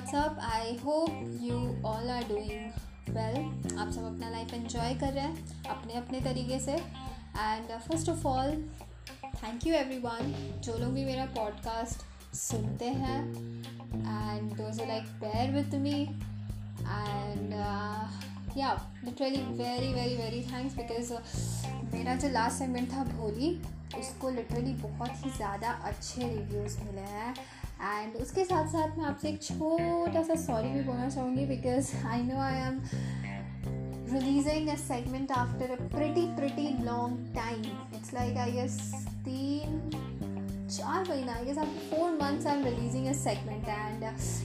What's up I hope you all are doing well आप सब अपना लाइफ एंजॉय कर रहे हैं, अपने अपने तरीके से। And first of all thank you everyone जो लोग भी मेरा पॉडकास्ट सुनते हैं। And those like bear with me and yeah literally very very very thanks because मेरा जो लास्ट सेगमेंट था भोली, उसको लिटरली बहुत ही ज़्यादा अच्छे रिव्यूज़ मिले हैं। एंड उसके साथ साथ मैं आपसे एक छोटा सा सॉरी भी बोलना चाहूँगी because I know I am releasing a segment after a pretty pretty long time it's like I guess तीन चार महीना I guess after four months I am releasing a segment and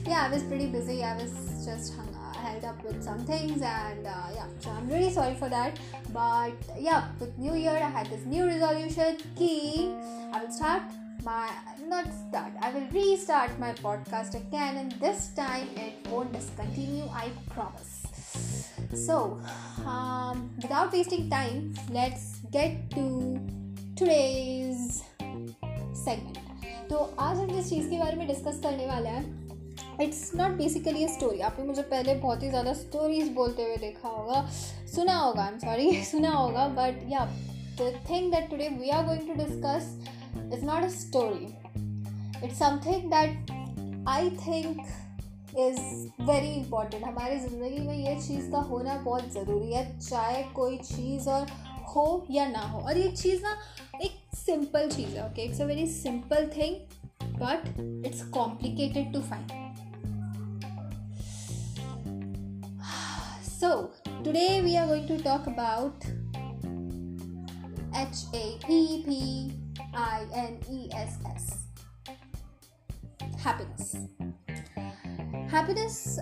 yeah I was pretty busy I was just held up with some things and uh, yeah so i'm really sorry for that. But yeah with new year i had this new resolution key. I will start my not start i will restart my podcast again and this time it won't discontinue i promise so um, without wasting time let's get to today's segment तो आज हम जिस चीज़ के बारे में discuss करने वाले हैं it's not basically a story आपने मुझे पहले बहुत ही ज़्यादा स्टोरीज बोलते हुए देखा होगा सुना होगा आई एम सॉरी सुना होगा but yeah the thing that today we are going to discuss it's not a story. It's something that I think is very important हमारी ज़िंदगी में ये चीज़ का होना बहुत ज़रूरी है, चाहे कोई चीज़ और हो या ना हो। और ये चीज़ ना एक सिंपल चीज़ है okay it's a very simple thing but it's complicated to find so, today we are going to talk about H A P P. I N E S S. Happiness.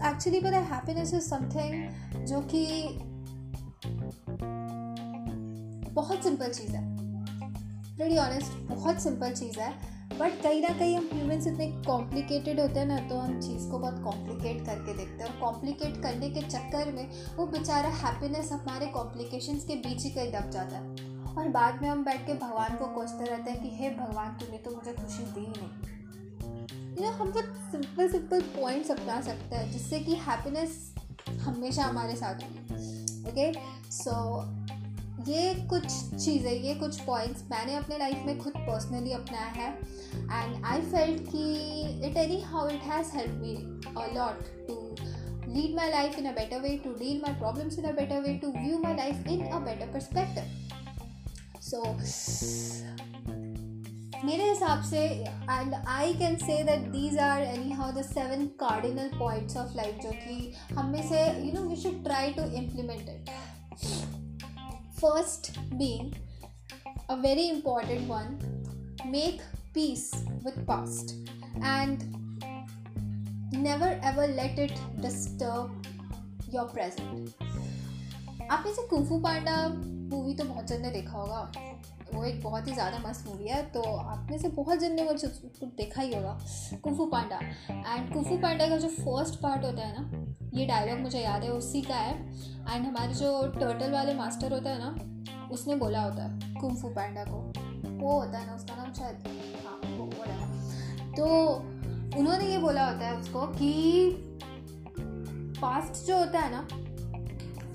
Actually पता है happiness is something जो कि बहुत simple चीज़ है very honest बहुत simple चीज़ है बट कहीं ना कहीं हम ह्यूमन्स इतने कॉम्प्लिकेटेड होते हैं ना तो हम चीज़ को बहुत कॉम्प्लिकेट करके देखते हैं और कॉम्प्लिकेट करने के चक्कर में वो बेचारा हैप्पीनेस हमारे कॉम्प्लिकेशंस के बीच ही कहीं दब जाता है और बाद में हम बैठ के भगवान को कोसते रहते हैं कि हे भगवान तूने तो मुझे खुशी दी नहीं। यू हम बहुत सिंपल सिंपल पॉइंट्स अपना सकते हैं जिससे कि हैप्पीनेस हमेशा हमारे साथ होगी ओके सो ये कुछ चीज़ें ये कुछ पॉइंट्स मैंने अपने लाइफ में खुद पर्सनली अपनाया है। एंड आई फेल्ट कि it anyhow it has help me a lot to lead my life in a better way, to deal my problems in a better way, to view my life in a better perspective. So मेरे हिसाब से and I can say that these are anyhow the seven cardinal points of life जो कि हम में से you know we should try to implement it first being a very important one make peace with past and never ever let it disturb your present आपने से कुफू पांडा movie तो बहुत जन ने देखा होगा। वो एक बहुत ही ज़्यादा मस्त मूवी है तो आप में से बहुत जन ने वो देखा ही होगा, Kung Fu Panda. And Kung Fu Panda का जो फ़र्स्ट पार्ट होता है ना, ये डायलॉग मुझे याद है, उसी का है। एंड हमारे जो टर्टल वाले मास्टर होता है ना, उसने बोला होता है, कुफू पांडा को। वो होता है ना, उसका नाम शायद हाँ तो उन्होंने ये बोला होता है उसको कि पास्ट जो होता है ना,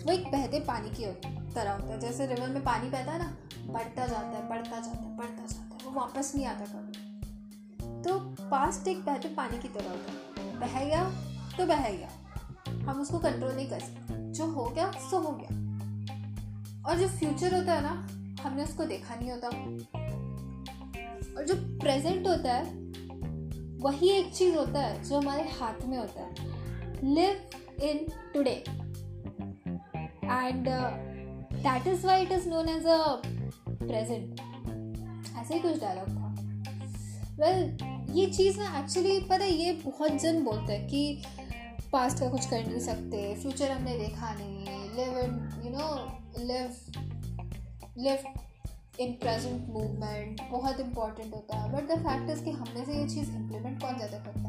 वो एक बहते पानी की तरह होता है। जैसे रिवर में पानी बहता है ना, बढ़ता जाता है, बढ़ता जाता है, बढ़ता जाता है, वो वापस नहीं आता कभी। तो पास्ट एक बहते पानी की तरह होता है। बह गया तो बह गया हम उसको कंट्रोल नहीं कर सकते। जो हो गया, सो हो गया। और जो फ्यूचर होता है ना, हमने उसको देखा नहीं होता। और जो प्रेजेंट होता है, वही एक चीज़ होता है जो हमारे हाथ में होता है। Live in today and that is why it is known as a present ऐसे ही कुछ डायलॉग था। वेल well, ये चीज़ ना एक्चुअली पता है ये बहुत जन बोलते हैं कि पास्ट का कुछ कर नहीं सकते फ्यूचर हमने देखा नहीं live in you know live live in present movement बहुत इंपॉर्टेंट होता है। बट द फैक्ट इज़ कि हमने से ये चीज़ इम्प्लीमेंट कौन ज़्यादा करता है?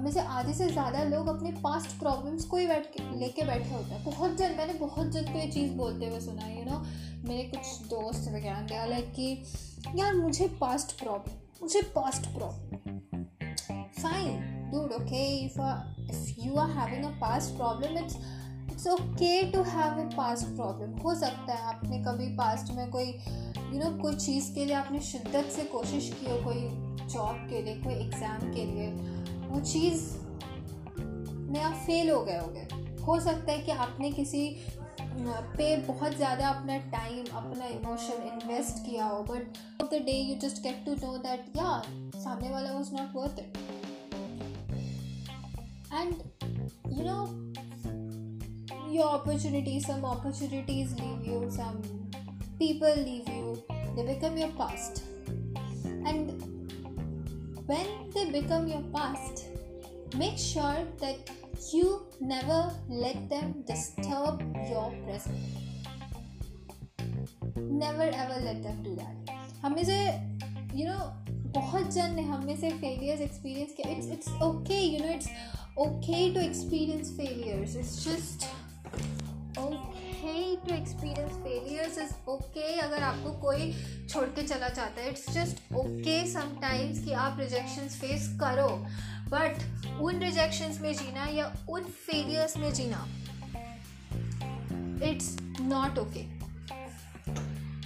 में से आधे से ज़्यादा लोग अपने पास्ट प्रॉब्लम्स को ही बैठ लेके बैठे होते हैं। बहुत जन मैंने बहुत जन को ये चीज़ बोलते हुए सुना है यू नो मेरे कुछ दोस्त वगैरह दे लाइक कि यार मुझे पास्ट प्रॉब्लम मुझे past problem fine dude okay uh, if you are having a past problem it's it's okay to have a past problem हो सकता है आपने कभी पास्ट में कोई यू नो कोई चीज़ के लिए आपने शिद्दत से कोशिश की हो कोई जॉब के लिए कोई एग्ज़ाम के लिए। वो चीज़ में आप फेल हो गए होगे। हो सकता है कि आपने किसी पे बहुत ज़्यादा अपना टाइम अपना इमोशन इन्वेस्ट किया हो but of the day you just get to know that yeah सामने वाला was not worth it and you know your opportunities some opportunities leave you some people leave you, they become your past. And when they become your past make sure that you never let them disturb your present never ever let them do that हमें से you no बहुत जन ने हमें से failures experience किया it's it's okay you know it's okay to experience failures it's just okay to experience failures is okay अगर आपको कोई छोड़ के चला जाता है इट्स जस्ट ओके समटाइम्स कि आप रिजेक्शंस फेस करो। बट उन रिजेक्शंस में जीना या उन फेलियर्स में जीना it's not okay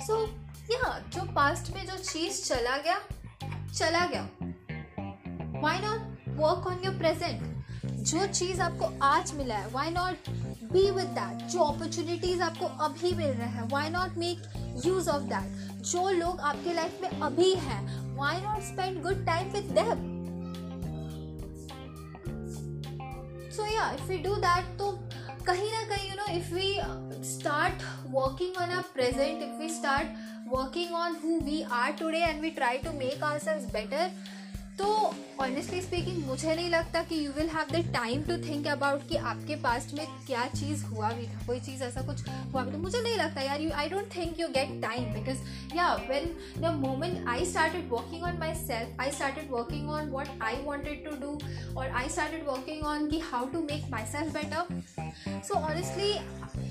so yeah जो पास्ट में जो चीज़ चला गया चला गया। Why not work on your present जो चीज़ आपको आज मिला है why not be with that जो अपॉर्चुनिटीज़ आपको अभी मिल रहे हैं why not make use of that जो लोग आपके लाइफ में अभी हैं why not spend good time with them so yeah if we do that तो कहीं ना कहीं you know if we start working on our present if we start working on who we are today and we try to make our selves better तो honestly speaking मुझे नहीं लगता कि you will have the time to think about कि आपके past में क्या चीज़ हुआ भी था, कोई चीज़ ऐसा कुछ हुआ भी तो मुझे नहीं लगता यार you I don't think you get time because yeah when the moment I started working on myself I started working on what I wanted to do और आई स्टार्टेड वर्किंग ऑन कि how to make myself better so honestly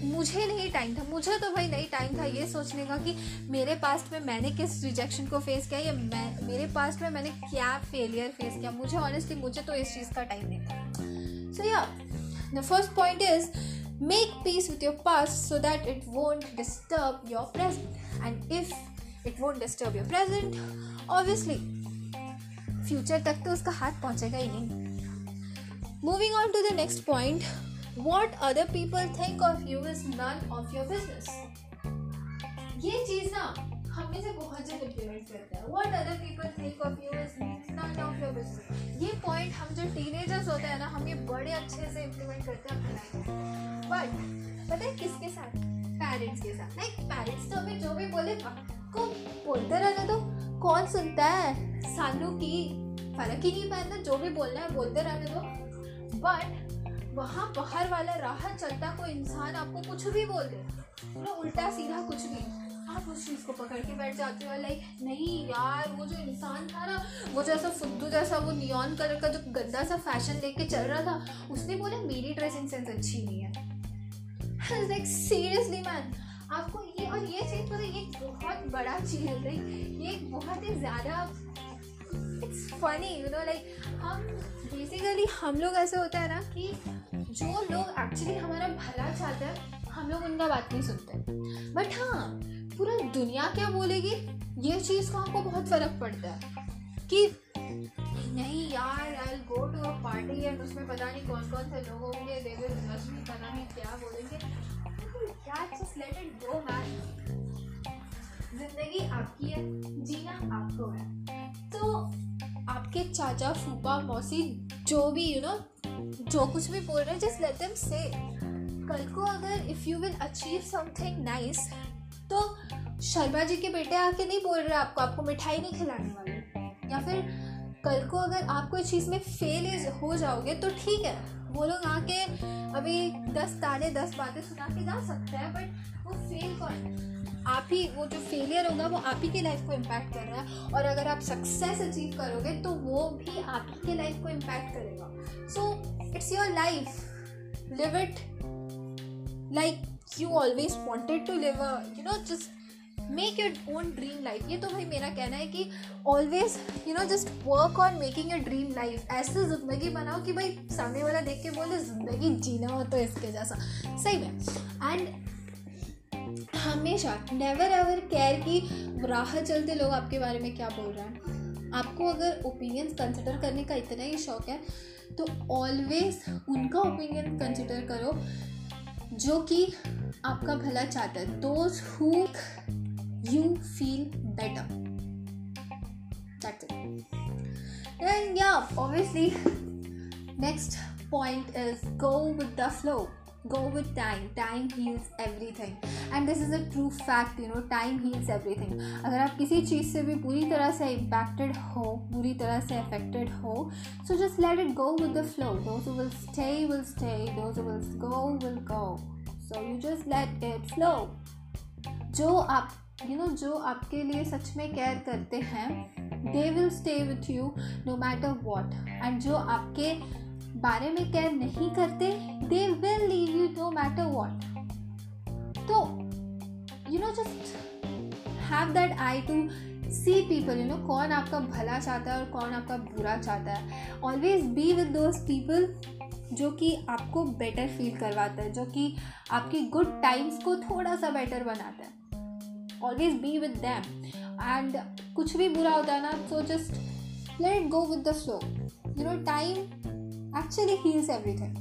मुझे नहीं time था, मुझे तो भाई नहीं time था ये सोचने का कि मेरे पास्ट में मैंने किस रिजेक्शन को फेस किया या मैं, मेरे पास्ट में मैंने क्या फेलियर फेस किया। मुझे ऑनेस्टली मुझे तो इस चीज़ का टाइम नहीं था। So yeah the first point is make peace with your past so that it won't disturb your present and if it won't disturb your present obviously future तक तो उसका हाथ पहुंचेगा ही नहीं। Moving on to the next point what other people think of you is none of your business ये चीज़ ना हमें से बहुत जब इम्प्लीमेंट करते हैं। What other people think of you is none of your business ये पॉइंट हम जो टीनेजर्स होते हैं ना, हम ये बड़े अच्छे से इम्प्लीमेंट करते हैं अपने बट पता है किसके साथ? पेरेंट्स के साथ। लाइक पेरेंट्स तो हमें जो भी बोले को बोलते रहने तो कौन सुनता है? सालू की, फ़र्क ही नहीं पड़ता, जो भी बोलना है बोलते रहने दो बट वहाँ बाहर वाला राह चलता कोई इंसान आपको कुछ भी बोल दे। पूरा उल्टा सीधा कुछ भी। आप उस चीज़ को पकड़ के बैठ जाते हो लाइक नहीं यार, वो जो इंसान था ना, वो जैसा फुद्दू जैसा, वो नियॉन कलर का जो गंदा सा फ़ैशन लेके चल रहा था, उसने बोला, मेरी ड्रेसिंग सेंस अच्छी नहीं है। लाइक सीरियसली मैन आपको ये, और ये चीज़ तो ये बहुत बड़ा चीज़ है लाइक ये बहुत ही ज़्यादा it's funny you know like हम बेसिकली हम लोग ऐसे होता है ना कि जो लोग एक्चुअली हमारा भला चाहते हैं, हम लोग उनका बात नहीं सुनते। बट हाँ पूरा दुनिया क्या बोलेगी? ये चीज़ का हमको बहुत फ़र्क पड़ता है कि नहीं यार I go to a party and उसमें पता नहीं कौन कौन से लोग होंगे दे विल भी पता नहीं क्या बोलेंगे। क्या just let it go man ज़िंदगी आपकी है, जीना आपको है। तो आपके चाचा फूफा मौसी जो भी यू you नो know, जो कुछ भी बोल रहे हैं जस्ट लेट देम से कल को अगर if you will achieve something nice तो शर्मा जी के बेटे आके नहीं बोल रहे आपको आपको मिठाई नहीं खिलाने वाले। या फिर कल को अगर आप कोई चीज़ में फेल हो जाओगे तो ठीक है। वो लोग आके अभी दस ताले दस बातें सुना के जा सकते हैं बट वो फेल कौन आप ही, वो जो फेलियर होगा, वो आप ही के लाइफ को इम्पैक्ट कर रहा है। और अगर आप सक्सेस अचीव करोगे तो वो भी आप ही के लाइफ को इम्पैक्ट करेगा। So it's your life live it like you always wanted to live you know just make your own dream life ये तो भाई मेरा कहना है कि always you know just work on making your dream life ऐसे ज़िंदगी बनाओ कि भाई सामने वाला देख के बोले, ज़िंदगी जीना हो तो इसके जैसा. सही में। एंड हमेशा नेवर एवर केयर की राह चलते लोग आपके बारे में क्या बोल रहे हैं। आपको अगर ओपिनियंस कंसिडर करने का इतना ही शौक है तो ऑलवेज उनका ओपिनियन कंसिडर करो, जो कि आपका भला चाहता है। Those who you feel better and yeah, obviously, next point is go with the flow. Go with time time heals everything and this is a true fact you know time heals everything अगर आप किसी चीज़ से भी पूरी तरह से impacted हो पूरी तरह से affected हो so just let it go with the flow those who will stay will stay those who will go will go so you just let it flow जो आप यू you नो know, जो आपके लिए सच में care करते हैं they will stay with you no matter what and जो आपके बारे में केयर नहीं करते they will leave you no matter what तो you know just have that eye to see people you know कौन आपका भला चाहता है और कौन आपका बुरा चाहता है. Always be with those people जो कि आपको बेटर फील करवाता है, जो कि आपकी गुड टाइम्स को थोड़ा सा बेटर बनाता है. Always be with them and कुछ भी बुरा होता है ना so just let go with the flow you know time actually heals everything.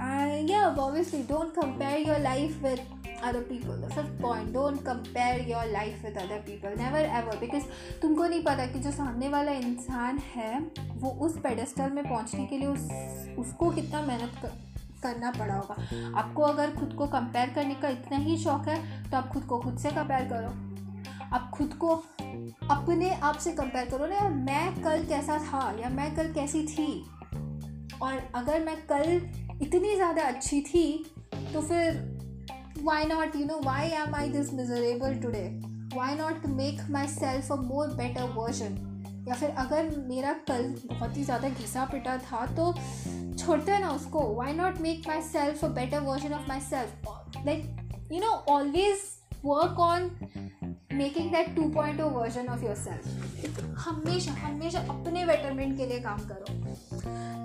And yeah, obviously, don't compare your life with other people. The fifth point, don't compare your life with other people. Never ever. Because तुमको नहीं पता कि जो सामने वाला इंसान है वो उस पेडेस्टल में पहुँचने के लिए उस उसको कितना मेहनत कर, करना पड़ा होगा आपको अगर खुद को कंपेयर करने का इतना ही शौक है तो आप खुद को खुद से कंपेयर करो आप खुद को अपने आप से कंपेयर करो ना, यार, मैं कल कैसा था या मैं कल कैसी थी? और अगर मैं कल इतनी ज़्यादा अच्छी थी तो फिर why not you know why am I this miserable today why not make myself a more better version या फिर अगर मेरा कल बहुत ही ज़्यादा घिसा पिटा था तो छोड़ते ना उसको। Why not make myself a better version of myself like you know always work on making that two point o version of yourself हमेशा हमेशा अपने बेटरमेंट के लिए काम करो।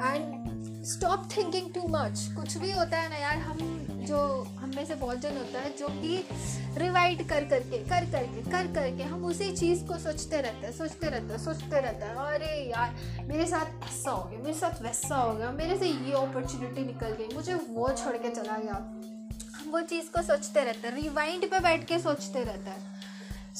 And stop thinking too much कुछ भी होता है ना यार, हम जो, हम में से बहुत जन होता है जो कि रिवाइड कर करके कर करके कर करके हम उसी चीज़ को सोचते रहते हैं, सोचते रहते हैं, सोचते रहते हैं। अरे यार, मेरे साथ ऐसा हो गया, मेरे साथ वैसा हो गया, मेरे से ये अपॉर्चुनिटी निकल गई, मुझे वो छोड़ के चला गया। हम वो चीज़ को सोचते रहते हैं रिवाइंड पे बैठ के सोचते रहते हैं।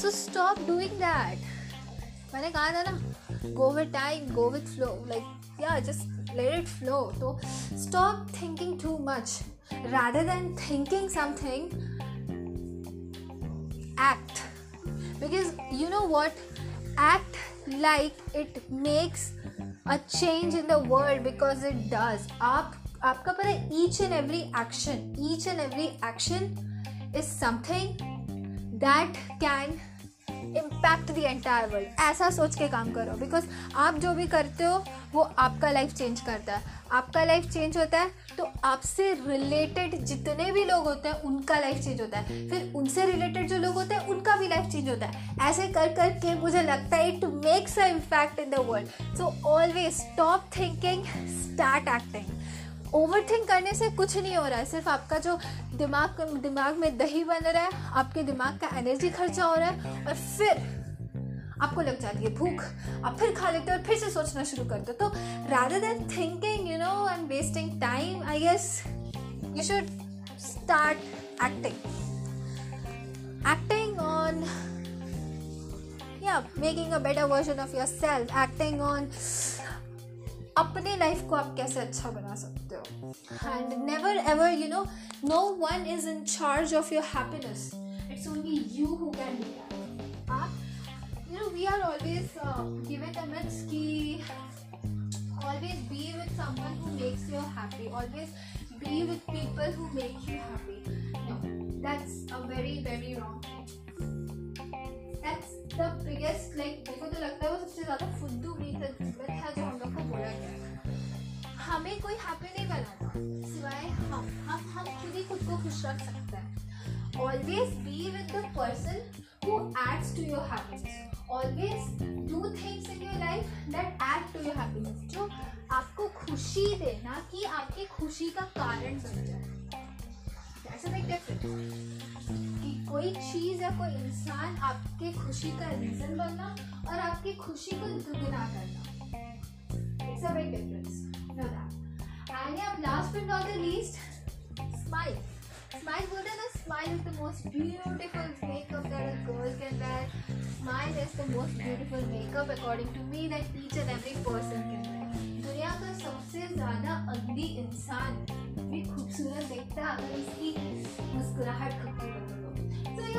सो स्टॉप डूइंग दैट मैंने कहा था ना go with time go with flow like yeah just let it flow तो stop thinking too much rather than thinking something act because you know what act like it makes a change in the world because it does आप आपका पता है each and every action each and every action is something that can impact the entire world ऐसा सोच के काम करो because आप जो भी करते हो, वो आपका लाइफ चेंज करता है। आपका लाइफ चेंज होता है तो आपसे रिलेटेड जितने भी लोग होते हैं, उनका लाइफ चेंज होता है। फिर उनसे रिलेटेड जो लोग होते हैं, उनका भी लाइफ चेंज होता है। ऐसे कर कर के मुझे लगता है it makes a impact in the world so always stop thinking start acting overthink करने से कुछ नहीं हो रहा है। सिर्फ़ आपका जो दिमाग दिमाग में दही बन रहा है, आपके दिमाग का एनर्जी खर्चा हो रहा है और फिर आपको लग जाती है भूख। आप फिर खा लेते हो और फिर से सोचना शुरू करते हो। तो rather than thinking you know and wasting time I guess you should start acting acting on या making a better version of yourself acting on अपने लाइफ को आप कैसे अच्छा बना सकते हो and never ever you know no one is in charge of your happiness it's only you who can do that आप you know we are always given the myths कि always be with someone who makes you happy always be with people who make you happy no that's a very very wrong that's the biggest like देखो तो लगता है वो सबसे ज़्यादा फुद्दू myth है जो हम लोग को बोला गया हमें कोई हैप्पी नहीं बनाता सिवाय हम हम हम खुद ही खुद को खुश रख सकते हैं always be with the person who adds to your happiness always do things in your life that add to your happiness जो आपको खुशी दे ना कि आपकी खुशी का कारण बन जाए A big difference. कि कोई चीज़ या कोई इंसान आपके खुशी का रीजन बनना और आपकी खुशी को दुगना करना it's a big difference no that and yeah last but not the least smile Smile golden a smile is the most beautiful makeup that a girl can wear. Smile is the most beautiful makeup according to me that each and every person can wear.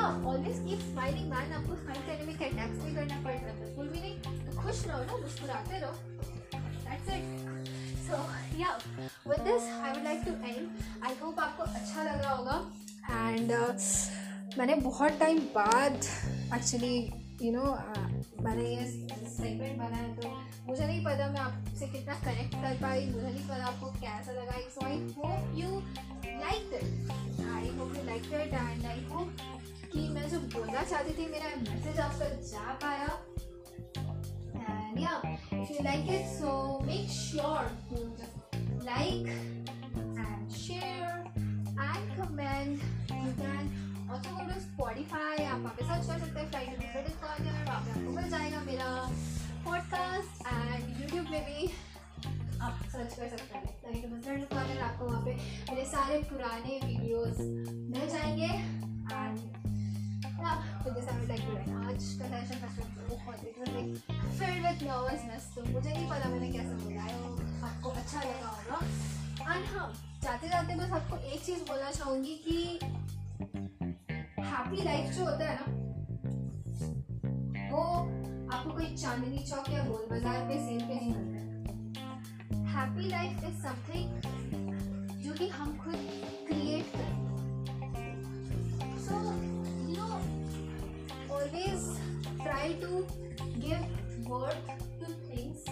Always keep smiling man आपको smile करने में क्या tax भी करना पड़ता है बिल्कुल भी नहीं तो खुश रहो ना मुस्कुराते रहो। That's it so yeah with this I would like to and I hope आपको अच्छा रहा होगा। एंड uh, मैंने बहुत टाइम बाद एक्चुअली यू नो मैंने ये सेगमेंट बनाया तो मुझे नहीं पता मैं आपसे कितना कनेक्ट कर पाई मुझे नहीं पता आपको कैसा लगा। So I hope you like it I hope you like it and I hope कि मैं जो बोलना चाहती थी, मेरा मैसेज आप तक जा पाया। Yeah, if you like it, so make sure to just like and share and comment. You can also go to Spotify. आप पे सर्च कर सकते हैं फ़्लाइट डिफरेंट कॉर्नर वहाँ पे आपको मिल जाएगा मेरा पॉडकास्ट एंड यूट्यूब में भी आप सर्च कर सकते हैं। आपको वहाँ पे मेरे सारे पुराने वीडियोस मिल जाएँगे। And like to end. आज का सेशन फ़र्स्ट बहुत it was like filled with nervousness तो मुझे नहीं पता मैंने कैसे बोला है आपको अच्छा लगा होगा एंड हाँ जाते जाते बस आपको एक चीज़ बोलना चाहूँगी कि हैप्पी लाइफ जो होता है ना वो आपको कोई चांदनी चौक या गोल बाज़ार पे सेल पे नहीं मिलता हैप्पी लाइफ इज़ समथिंग जो कि हम खुद क्रिएट करते always try to give worth to things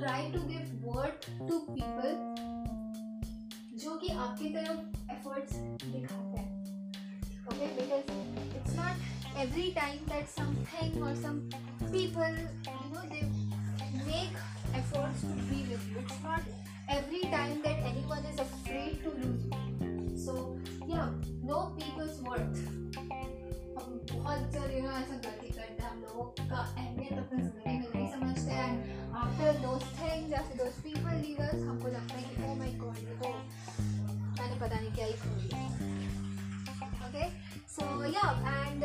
try to give worth to people जो कि आपकी तरफ़ efforts दिखाते हैं okay because it's not every time that something or some people you know they make efforts to be with you it's not every time that anyone is afraid to lose you so yeah know people's worth बहुत जल्द you know ऐसा गलती करते हैं हम लोगों का अहमियत अपनी ज़िंदगी में नहीं समझते हैं आफ्टर दोस्त थिंग्स या फिर दोस्त पीपल लीव अस हमको लगता है कि ओ माय गॉड ये तो मैंने पता नहीं क्या ही खो लिया okay so yeah and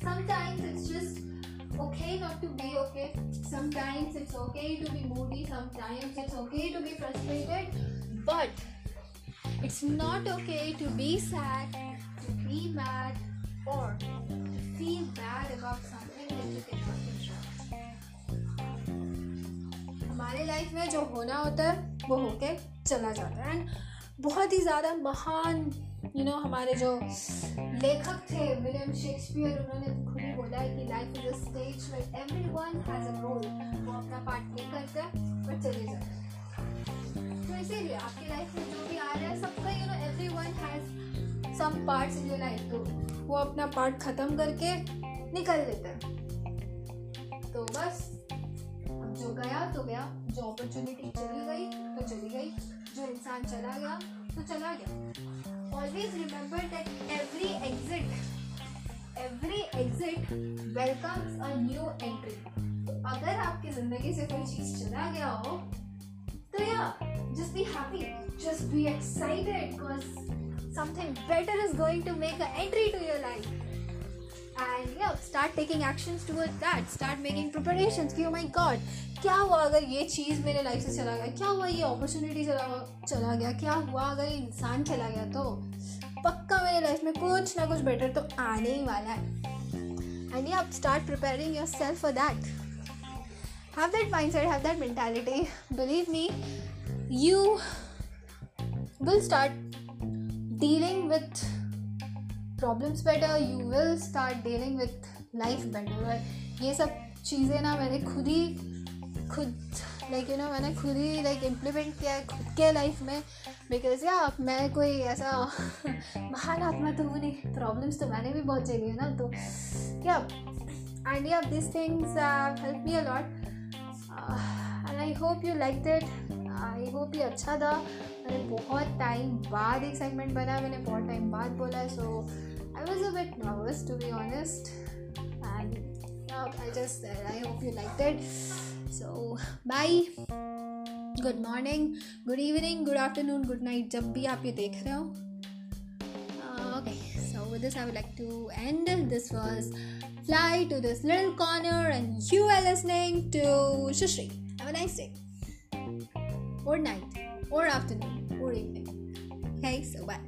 sometimes it's just okay not to be okay sometimes it's okay to be moody sometimes it's okay to be frustrated but it's not okay to be sad to be mad or feel bad about something that you cannot control. हमारे life में जो होना होता है वो होके चला जाता है एंड बहुत ही ज़्यादा महान यू you नो know, हमारे जो लेखक थे विलियम शेक्सपियर उन्होंने खुद ही बोला है कि life is a stage where everyone has a role वो अपना पार्ट प्ले करते बट चले जाते हैं तो इसीलिए आपकी लाइफ में जो भी आ रहा है सबका you know everyone has some parts in life तो वो अपना पार्ट ख़त्म करके निकल लेते हैं। तो बस, जो गया तो गया। जो अपॉर्चुनिटी चली गई तो चली गई। जो इंसान चला गया तो चला गया। Always remember that every exit every exit welcomes a new entry अगर आपकी ज़िंदगी से कोई चीज़ चला गया हो तो yeah just be happy just be excited because something better is going to make an entry to your life. And yeah, start taking actions towards that. Start making preparations. Oh my god. क्या हुआ अगर ये चीज़ मेरे life से चला गया क्या हुआ ये अपॉर्चुनिटी चला चला गया क्या हुआ अगर ये इंसान चला गया तो पक्का मेरे लाइफ में कुछ ना कुछ बेटर तो आने ही वाला है एंड यू आप start preparing yourself for that have that mindset have that mentality believe me you will start dealing with problems better you will start dealing with life better. और ये सब चीज़ें ना मैंने खुद ही खुद लाइक यू नो मैंने खुद ही लाइक इम्प्लीमेंट किया है खुद के लाइफ में। बिकॉज़ या मैं कोई ऐसा महान आत्मा तो हूँ नहीं। प्रॉब्लम्स तो मैंने भी बहुत झेली है ना तो yeah and yeah this things help me a lot and I hope you like that I hope ये अच्छा था। मैंने बहुत टाइम बाद एक्साइटमेंट बना, मैंने बहुत टाइम बाद बोला है so I was a bit nervous to be honest and I just I hope you like that so bye good morning good evening good afternoon good night जब भी आप ये देख रहे हो। Okay, so with this, i would like to end. This was fly to this little corner and you are listening to shushri have a nice day. Or night or afternoon or evening. Okay so bye